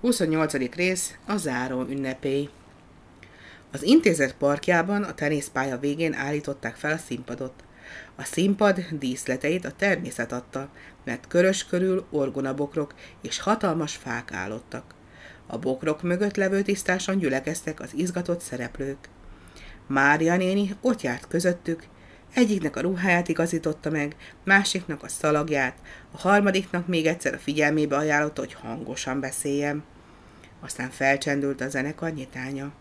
28. rész a záró ünnepély. Az intézet parkjában a teniszpálya végén állították fel a színpadot. A színpad díszleteit a természet adta, mert körös körül orgonabokrok és hatalmas fák állottak. A bokrok mögött levő tisztáson gyülekeztek az izgatott szereplők. Mária néni ott járt közöttük, Egyiknek a ruháját igazította meg, másiknak a szalagját, a harmadiknak még egyszer a figyelmébe ajánlotta, hogy hangosan beszéljem. Aztán felcsendült a zenekar nyitánya.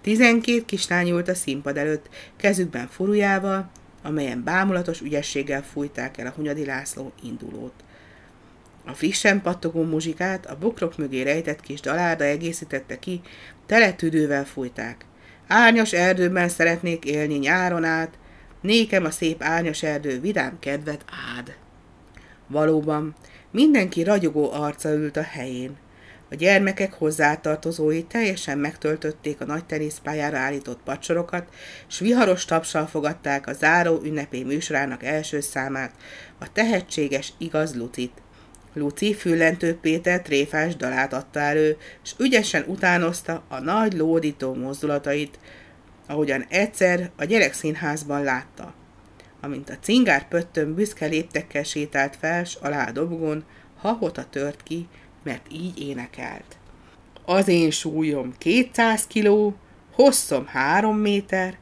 Tizenkét kislány ült a színpad előtt, kezükben furujával, amelyen bámulatos ügyességgel fújták el a Hunyadi László indulót. A frissen pattogó muzsikát a bokrok mögé rejtett kis dalárda egészítette ki, tele tüdővel fújták. Árnyas erdőben szeretnék élni nyáron át, Nékem a szép árnyas erdő vidám kedvet ád. Valóban, mindenki ragyogó arca ült a helyén. A gyermekek hozzátartozói teljesen megtöltötték a nagy teniszpályára állított pacsorokat, s viharos tapsal fogadták a záró ünnepé műsorának első számát, a tehetséges igaz Lucit. Luci füllentő Péter tréfás dalát adta elő, s ügyesen utánozta a nagy lódító mozdulatait, ahogyan egyszer a gyerekszínházban látta. Amint a cingár pöttön büszke léptekkel sétált fel, s alá a dobogón, hahota tört ki, mert így énekelt. Az én súlyom 200 kiló, hosszom 3 méter,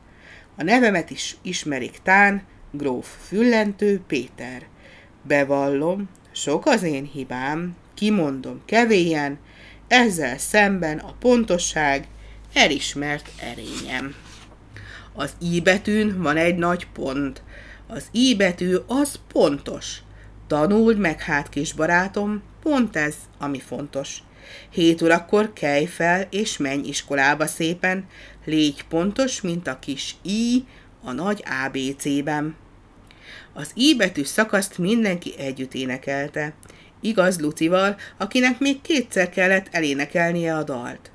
a nevemet is ismerik tán, gróf Füllentő Péter. Bevallom, sok az én hibám, kimondom kevélyen, ezzel szemben a pontosság elismert erényem. Az I betűn van egy nagy pont. Az I betű az pontos. Tanuld meg hát, kis barátom, pont ez, ami fontos. Hét órakor kelj fel, és menj iskolába szépen, légy pontos, mint a kis I a nagy ABC-ben. Az I betű szakaszt mindenki együtt énekelte. Igaz Lucival, akinek még kétszer kellett elénekelnie a dalt.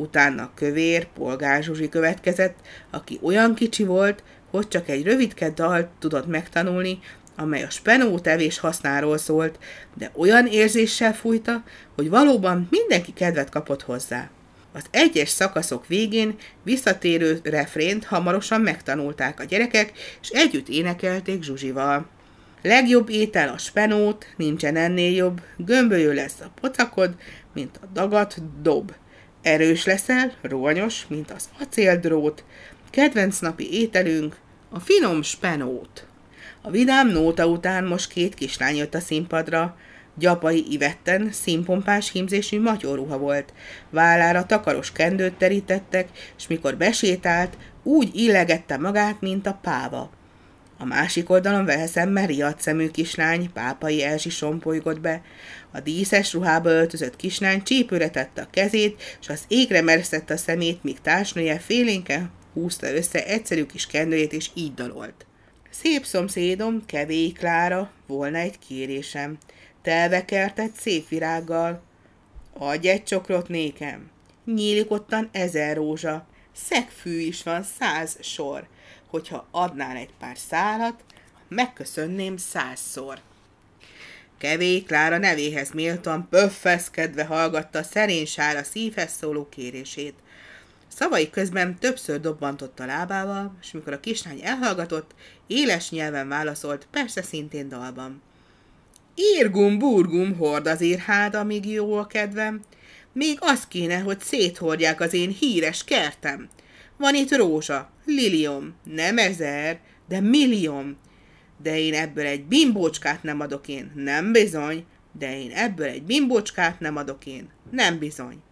Utána kövér, polgár Zsuzsi következett, aki olyan kicsi volt, hogy csak egy rövidke dalt tudott megtanulni, amely a spenó tevés hasznáról szólt, de olyan érzéssel fújta, hogy valóban mindenki kedvet kapott hozzá. Az egyes szakaszok végén visszatérő refrént hamarosan megtanulták a gyerekek, és együtt énekelték Zsuzsival. Legjobb étel a spenót, nincsen ennél jobb, gömbölyő lesz a pocakod, mint a dagat dob. Erős leszel, rohanyos, mint az acéldrót, kedvenc napi ételünk, a finom spenót. A vidám nóta után most két kislány jött a színpadra, Gyapai Ivetten színpompás hímzésű matyóruha volt. Vállára takaros kendőt terítettek, és mikor besétált, úgy illegette magát, mint a páva. A másik oldalon veheszemmel riadt szemű kislány, pápai Elzsi sompolygott be. A díszes ruhába öltözött kislány csípőre tette a kezét, és az égre meresztette a szemét, míg társnője félénke húzta össze egyszerű kis kendőjét, és így dalolt. Szép szomszédom, kevély Klára, volna egy kérésem. Telvekertet szép virággal. Adj egy csokrot nékem. Nyílik ottan ezer rózsa. Szegfű is van száz sor hogyha adnál egy pár szálat, megköszönném százszor. Kevé Klára nevéhez méltan pöffeszkedve hallgatta a szerény sára szívhez szóló kérését. Szavai közben többször dobbantott a lábával, és mikor a kislány elhallgatott, éles nyelven válaszolt, persze szintén dalban. Írgum, burgum, hord az írhád, amíg jó a kedvem. Még az kéne, hogy széthordják az én híres kertem. Van itt rózsa, liliom, nem ezer, de millióm. De én ebből egy bimbócskát nem adok én, nem bizony, de én ebből egy bimbócskát nem adok én, nem bizony.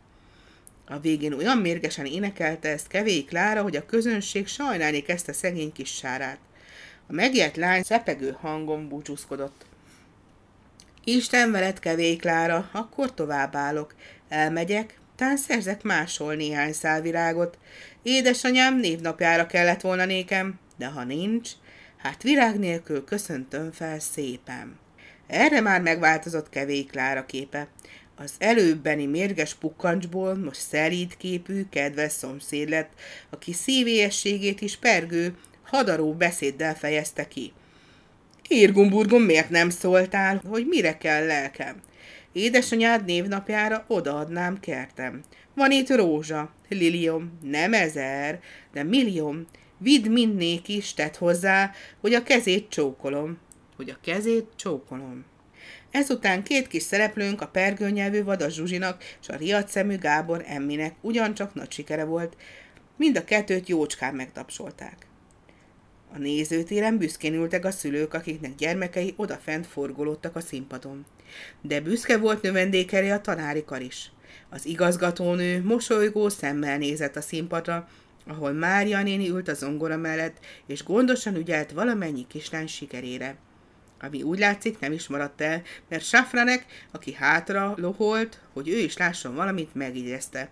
A végén olyan mérgesen énekelte ezt kevély Klára, hogy a közönség sajnálni kezdte szegény kis sárát. A megijedt lány szepegő hangon búcsúzkodott. Isten veled, kevély Klára, akkor továbbállok. Elmegyek, tán szerzek máshol néhány szálvirágot. Édesanyám névnapjára kellett volna nékem, de ha nincs, hát virág nélkül köszöntöm fel szépen. Erre már megváltozott kevély Klára képe. Az előbbeni mérges pukkancsból most szerít képű, kedves szomszéd lett, aki szívélyességét is pergő, hadaró beszéddel fejezte ki. Írgumburgum miért nem szóltál, hogy mire kell lelkem? Édesanyád névnapjára odaadnám kertem. Van itt rózsa, lilium, nem ezer, de millióm. Vidd mindnék is, tett hozzá, hogy a kezét csókolom. Hogy a kezét csókolom. Ezután két kis szereplőnk, a pergőnyelvű Vadas Zsuzsinak és a riadszemű Gábor Emminek ugyancsak nagy sikere volt, mind a kettőt jócskán megtapsolták. A nézőtéren büszkén ültek a szülők, akiknek gyermekei odafent forgolódtak a színpadon. De büszke volt növendékere a tanári kar is. Az igazgatónő mosolygó szemmel nézett a színpadra, ahol Mária néni ült a zongora mellett, és gondosan ügyelt valamennyi kislány sikerére. Ami úgy látszik nem is maradt el, mert Safranek, aki hátra loholt, hogy ő is lásson valamit, megigyezte.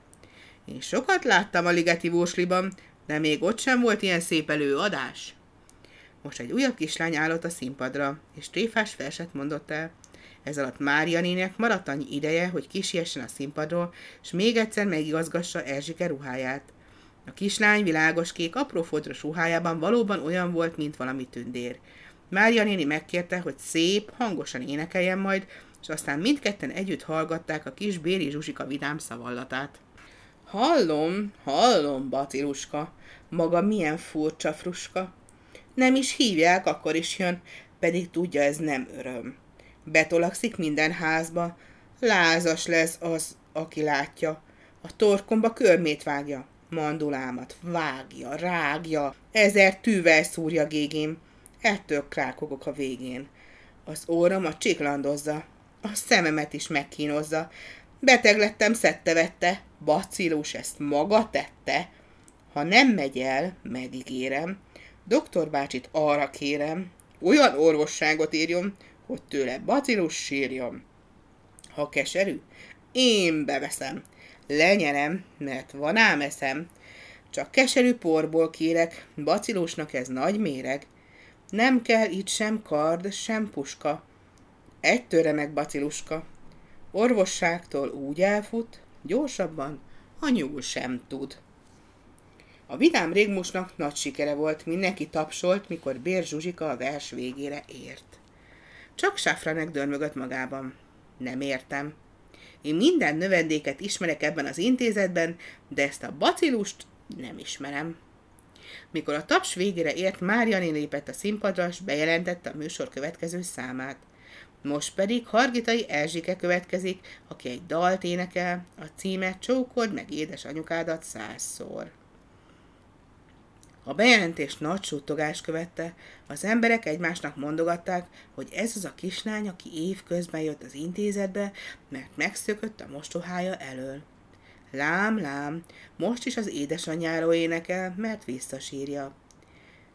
Én sokat láttam a Ligeti Vósliban, de még ott sem volt ilyen szép előadás. Most egy újabb kislány állott a színpadra, és tréfás verset mondott el. Ez alatt Mária nének maradt annyi ideje, hogy kisiessen a színpadról, és még egyszer megigazgassa Erzsike ruháját. A kislány világos kék apró fodros ruhájában valóban olyan volt, mint valami tündér. Mária néni megkérte, hogy szép, hangosan énekeljen majd, és aztán mindketten együtt hallgatták a kis Béri Zsuzsika vidám szavallatát. Hallom, hallom, Batiluska, maga milyen furcsa fruska. Nem is hívják, akkor is jön, pedig tudja, ez nem öröm. Betolakszik minden házba, lázas lesz az, aki látja. A torkomba körmét vágja, mandulámat vágja, rágja, ezer tűvel szúrja gégém, ettől krákogok a végén. Az óramat csiklandozza, a szememet is megkínozza. Beteg lettem, szette-vette, bacillus ezt maga tette. Ha nem megy el, megígérem, doktor bácsit arra kérem, olyan orvosságot írjon, hogy tőle bacillus sírjon. Ha keserű, én beveszem. Lenyelem, mert van ám eszem. Csak keserű porból kérek, bacillusnak ez nagy méreg. Nem kell itt sem kard, sem puska. Egy meg baciluska. Orvosságtól úgy elfut, gyorsabban a nyúl sem tud. A vidám régmusnak nagy sikere volt, mindenki tapsolt, mikor Bér Zsuzsika a vers végére ért. Csak Safranek dörmögött magában. Nem értem. Én minden növendéket ismerek ebben az intézetben, de ezt a bacilust nem ismerem. Mikor a taps végére ért, Mária lépett a színpadra, és bejelentette a műsor következő számát. Most pedig Hargitai Erzsike következik, aki egy dalt énekel, a címe Csókod meg édes anyukádat százszor. A bejelentés nagy suttogás követte, az emberek egymásnak mondogatták, hogy ez az a kislány, aki év közben jött az intézetbe, mert megszökött a mostohája elől. Lám, lám, most is az édesanyjáról énekel, mert visszasírja.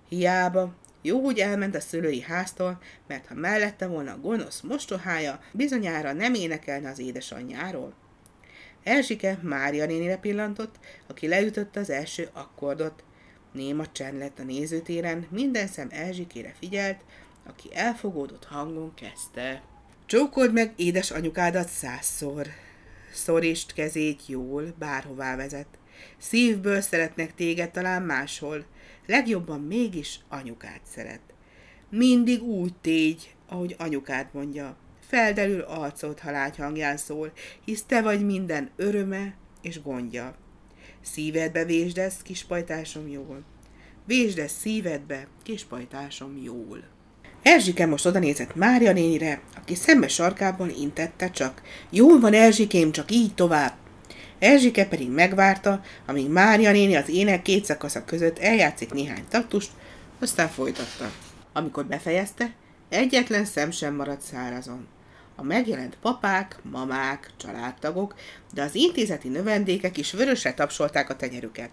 Hiába, jó, hogy elment a szülői háztól, mert ha mellette volna a gonosz mostohája, bizonyára nem énekelne az édesanyjáról. Erzsike Mária nénire pillantott, aki leütötte az első akkordot. Néma csend lett a nézőtéren, minden szem Erzsikére figyelt, aki elfogódott hangon kezdte. Csókold meg édes anyukádat százszor, Szorist kezét jól, bárhová vezet. Szívből szeretnek téged talán máshol, legjobban mégis anyukát szeret. Mindig úgy tégy, ahogy anyukád mondja. Felderül arcod, ha lágy hangján szól, hisz te vagy minden öröme és gondja. Szívedbe vésd ezt, kispajtásom jól. Vésd ezt szívedbe, kispajtásom jól. Erzsike most oda nézett Mária nénire, aki szembe sarkában intette csak. Jól van, Erzsikém, csak így tovább. Erzsike pedig megvárta, amíg Mária néni az ének két szakasza között eljátszik néhány taktust, aztán folytatta. Amikor befejezte, egyetlen szem sem maradt szárazon. A megjelent papák, mamák, családtagok, de az intézeti növendékek is vörösre tapsolták a tenyerüket.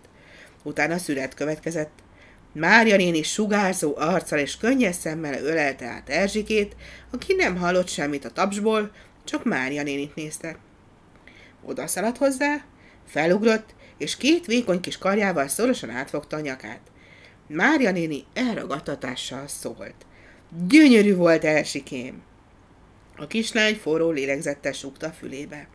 Utána szület következett, Mária néni sugárzó arccal és könnyes szemmel ölelte át Erzsikét, aki nem hallott semmit a tapsból, csak Mária nénit nézte. Oda szaladt hozzá, felugrott, és két vékony kis karjával szorosan átfogta a nyakát. Mária néni elragadtatással szólt. Gyönyörű volt Erzsikém! A kislány forró lélegzettel súgta fülébe.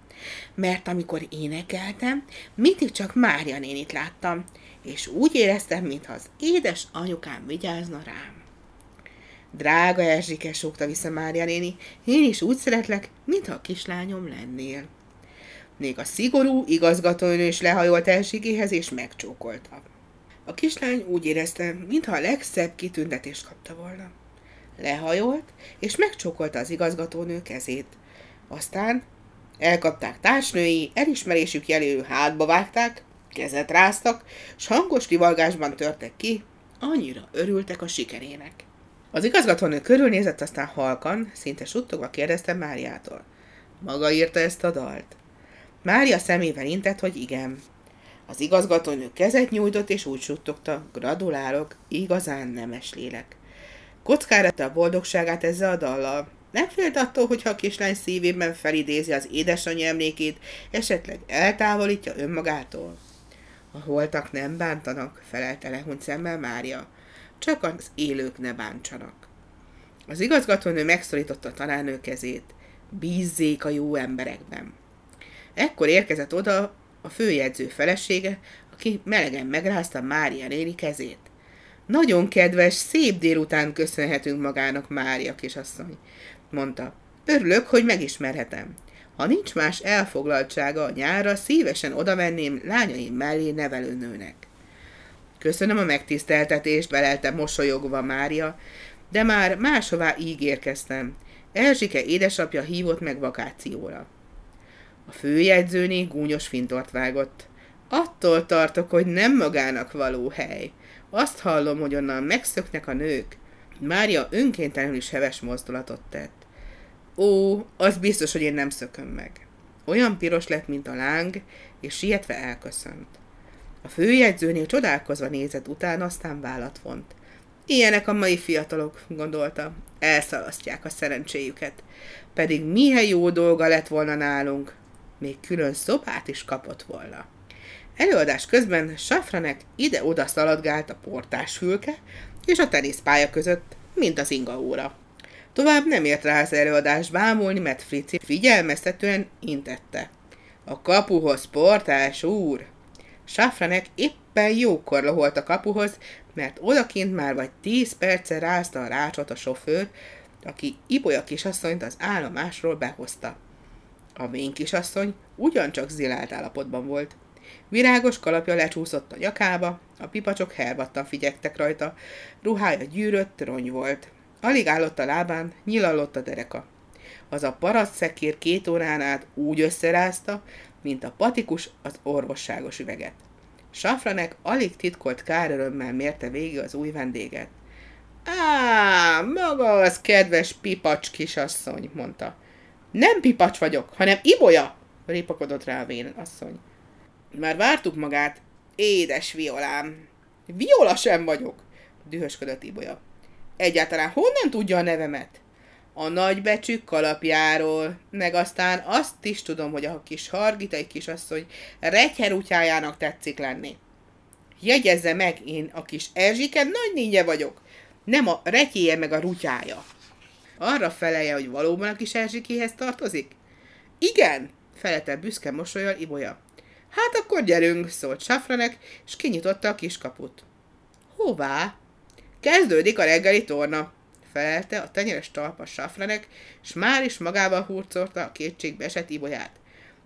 Mert amikor énekeltem, mindig csak Mária nénit láttam, és úgy éreztem, mintha az édes anyukám vigyázna rám. Drága Erzsike, súgta vissza Mária néni, én is úgy szeretlek, mintha a kislányom lennél. Még a szigorú igazgatónő is lehajolt Erzsikéhez, és megcsókolta. A kislány úgy érezte, mintha a legszebb kitüntetést kapta volna. Lehajolt, és megcsókolta az igazgatónő kezét. Aztán elkapták társnői, elismerésük jelő hátba vágták, kezet ráztak, s hangos rivalgásban törtek ki, annyira örültek a sikerének. Az igazgatónő körülnézett, aztán halkan, szinte suttogva kérdezte Máriától. Maga írta ezt a dalt? Mária szemével intett, hogy igen. Az igazgatónő kezet nyújtott, és úgy suttogta, gratulálok, igazán nemes lélek. Kockára a boldogságát ezzel a dallal. Nem félt attól, hogyha a kislány szívében felidézi az édesanyja emlékét, esetleg eltávolítja önmagától. A holtak nem bántanak, felelte lehunyt szemmel Mária. Csak az élők ne bántsanak. Az igazgatónő megszorította a tanárnő kezét. Bízzék a jó emberekben. Ekkor érkezett oda a főjegyző felesége, aki melegen megrázta Mária néni kezét. Nagyon kedves, szép délután köszönhetünk magának, Mária kisasszony, mondta. Örülök, hogy megismerhetem. Ha nincs más elfoglaltsága a nyára, szívesen odavenném lányaim mellé nevelőnőnek. Köszönöm a megtiszteltetést, belelte mosolyogva Mária, de már máshová ígérkeztem. Erzsike édesapja hívott meg vakációra. A főjegyzőné gúnyos fintort vágott. Attól tartok, hogy nem magának való hely. Azt hallom, hogy onnan megszöknek a nők. Mária önkéntelenül is heves mozdulatot tett. Ó, az biztos, hogy én nem szököm meg. Olyan piros lett, mint a láng, és sietve elköszönt. A főjegyzőnél csodálkozva nézett utána, aztán vállat vont. Ilyenek a mai fiatalok, gondolta. Elszalasztják a szerencséjüket. Pedig milyen jó dolga lett volna nálunk. Még külön szobát is kapott volna. Előadás közben Safranek ide-oda szaladgált a portás fülke és a teniszpálya között, mint az inga óra. Tovább nem ért rá az előadás bámulni, mert Frici figyelmeztetően intette. A kapuhoz, portás úr! Safranek éppen jókor loholt a kapuhoz, mert odakint már vagy tíz perce rázta a rácsot a sofőr, aki Ibolya kisasszonyt az állomásról behozta. A vén kisasszony ugyancsak zilált állapotban volt. Virágos kalapja lecsúszott a nyakába, a pipacsok hervadtan figyektek rajta, ruhája gyűrött, rony volt. Alig állott a lábán, nyilallott a dereka. Az a paraszt két órán át úgy összerázta, mint a patikus az orvosságos üveget. Safranek alig titkolt kárörömmel mérte végig az új vendéget. Á, maga az kedves pipacs kisasszony, mondta. Nem pipacs vagyok, hanem ibolya, ripakodott rá a vén asszony. Már vártuk magát, édes violám. Viola sem vagyok, dühösködött Ibolya. Egyáltalán honnan tudja a nevemet? A nagybecsük kalapjáról, meg aztán azt is tudom, hogy a kis hargitai kisasszony retyherutyájának tetszik lenni. Jegyezze meg, én a kis Erzsike nagy nénye vagyok, nem a retyéje meg a rutyája. Arra felelje, hogy valóban a kis Erzsikéhez tartozik? Igen, felelte büszke mosolyal Ibolya. Hát akkor gyerünk, szólt Safranek, és kinyitotta a kiskaput. Hová? Kezdődik a reggeli torna, felelte a tenyeres talpas Safranek, és már is magával hurcolta a kétségbe esett Ibolyát.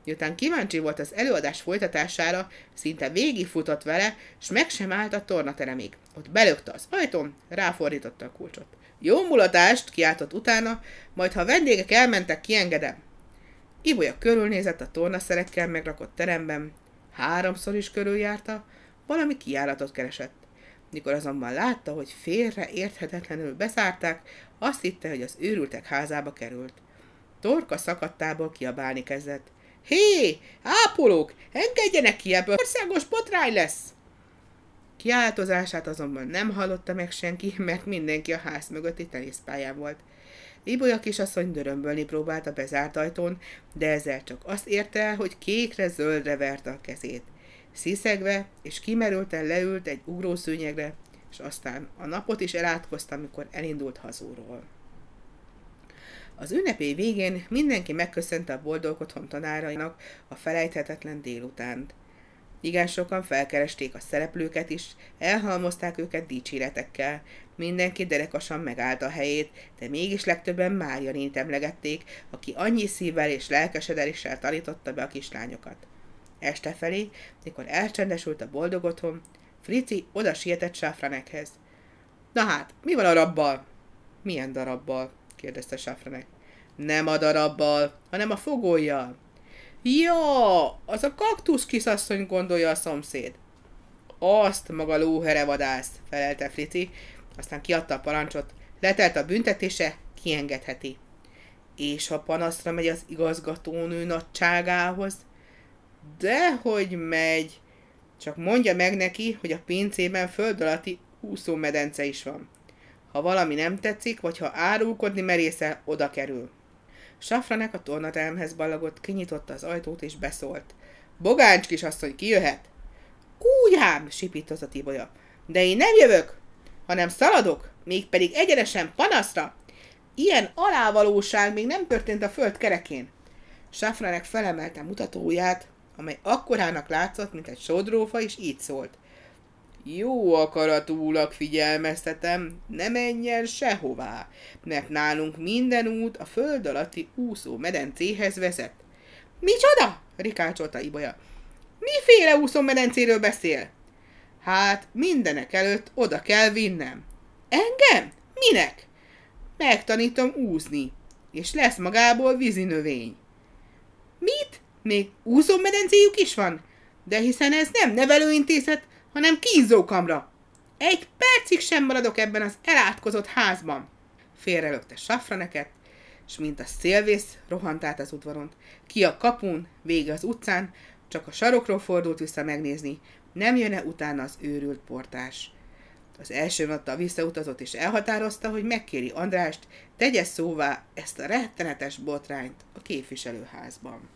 Miután kíváncsi volt az előadás folytatására, szinte végigfutott vele, és meg sem állt a tornateremig. Ott belökte az ajtón, ráfordította a kulcsot. Jó mulatást, kiáltott utána, majd ha a vendégek elmentek, kiengedem. Ibolya körülnézett a tornaszerekkel megrakott teremben, háromszor is körüljárta, valami kiállatot keresett. Mikor azonban látta, hogy félre érthetetlenül beszárták, azt hitte, hogy az őrültek házába került. Torka szakadtából kiabálni kezdett. Hé, ápolók, engedjenek ki ebből, országos botrány lesz! Kiáltozását azonban nem hallotta meg senki, mert mindenki a ház mögötti teniszpályán volt. Ibolya kisasszony dörömbölni próbált a bezárt ajtón, de ezzel csak azt érte el, hogy kékre-zöldre verte a kezét. Sziszegve és kimerülten leült egy ugrószőnyegre, és aztán a napot is elátkozta, amikor elindult hazúról. Az ünnepé végén mindenki megköszönte a boldog otthon tanárainak a felejthetetlen délutánt. Igen sokan felkeresték a szereplőket is, elhalmozták őket dicséretekkel. Mindenki derekasan megállt a helyét, de mégis legtöbben Márianint emlegették, aki annyi szívvel és lelkesedéssel tanította be a kislányokat. Este felé, mikor elcsendesült a boldog otthon, Frici oda sietett Sáfranekhez. Na hát, mi van a rabbal? Milyen darabbal? kérdezte Sáfranek. Nem a darabbal, hanem a fogójjal. Ja, az a kaktusz kiszasszony gondolja a szomszéd. Azt maga lóhere vadász, felelte Frici, aztán kiadta a parancsot, letelt a büntetése, kiengedheti. És ha panaszra megy az igazgatónő nagyságához? Dehogy megy, csak mondja meg neki, hogy a pincében föld alatti úszómedence is van. Ha valami nem tetszik, vagy ha árulkodni merészel, oda kerül. Safranek a tornateremhez ballagott, kinyitotta az ajtót és beszólt. Bogáncs kisasszony, ki jöhet? Úgy ám, sipítozott Ibolya. De én nem jövök, hanem szaladok, mégpedig egyenesen panaszra. Ilyen alávalóság még nem történt a föld kerekén. Safranek felemelte mutatóját, amely akkorának látszott, mint egy sodrófa, és így szólt. Jó akaratúlag figyelmeztetem, ne menjen sehová, mert nálunk minden út a föld alatti úszó medencéhez vezet. Micsoda? rikácsolta Ibolya. Miféle úszó medencéről beszél? Hát mindenek előtt oda kell vinnem. Engem? Minek? Megtanítom úszni, és lesz magából vízinövény. Mit? Még úszómedencéjük is van? De hiszen ez nem nevelőintézet, hanem kínzókamra. Egy percig sem maradok ebben az elátkozott házban. Félrelökte safraneket, és mint a szélvész rohant át az udvaron. Ki a kapun, vége az utcán, csak a sarokról fordult vissza megnézni, nem jön-e utána az őrült portás. Az első natta visszautazott és elhatározta, hogy megkéri Andrást, tegye szóvá ezt a rettenetes botrányt a képviselőházban.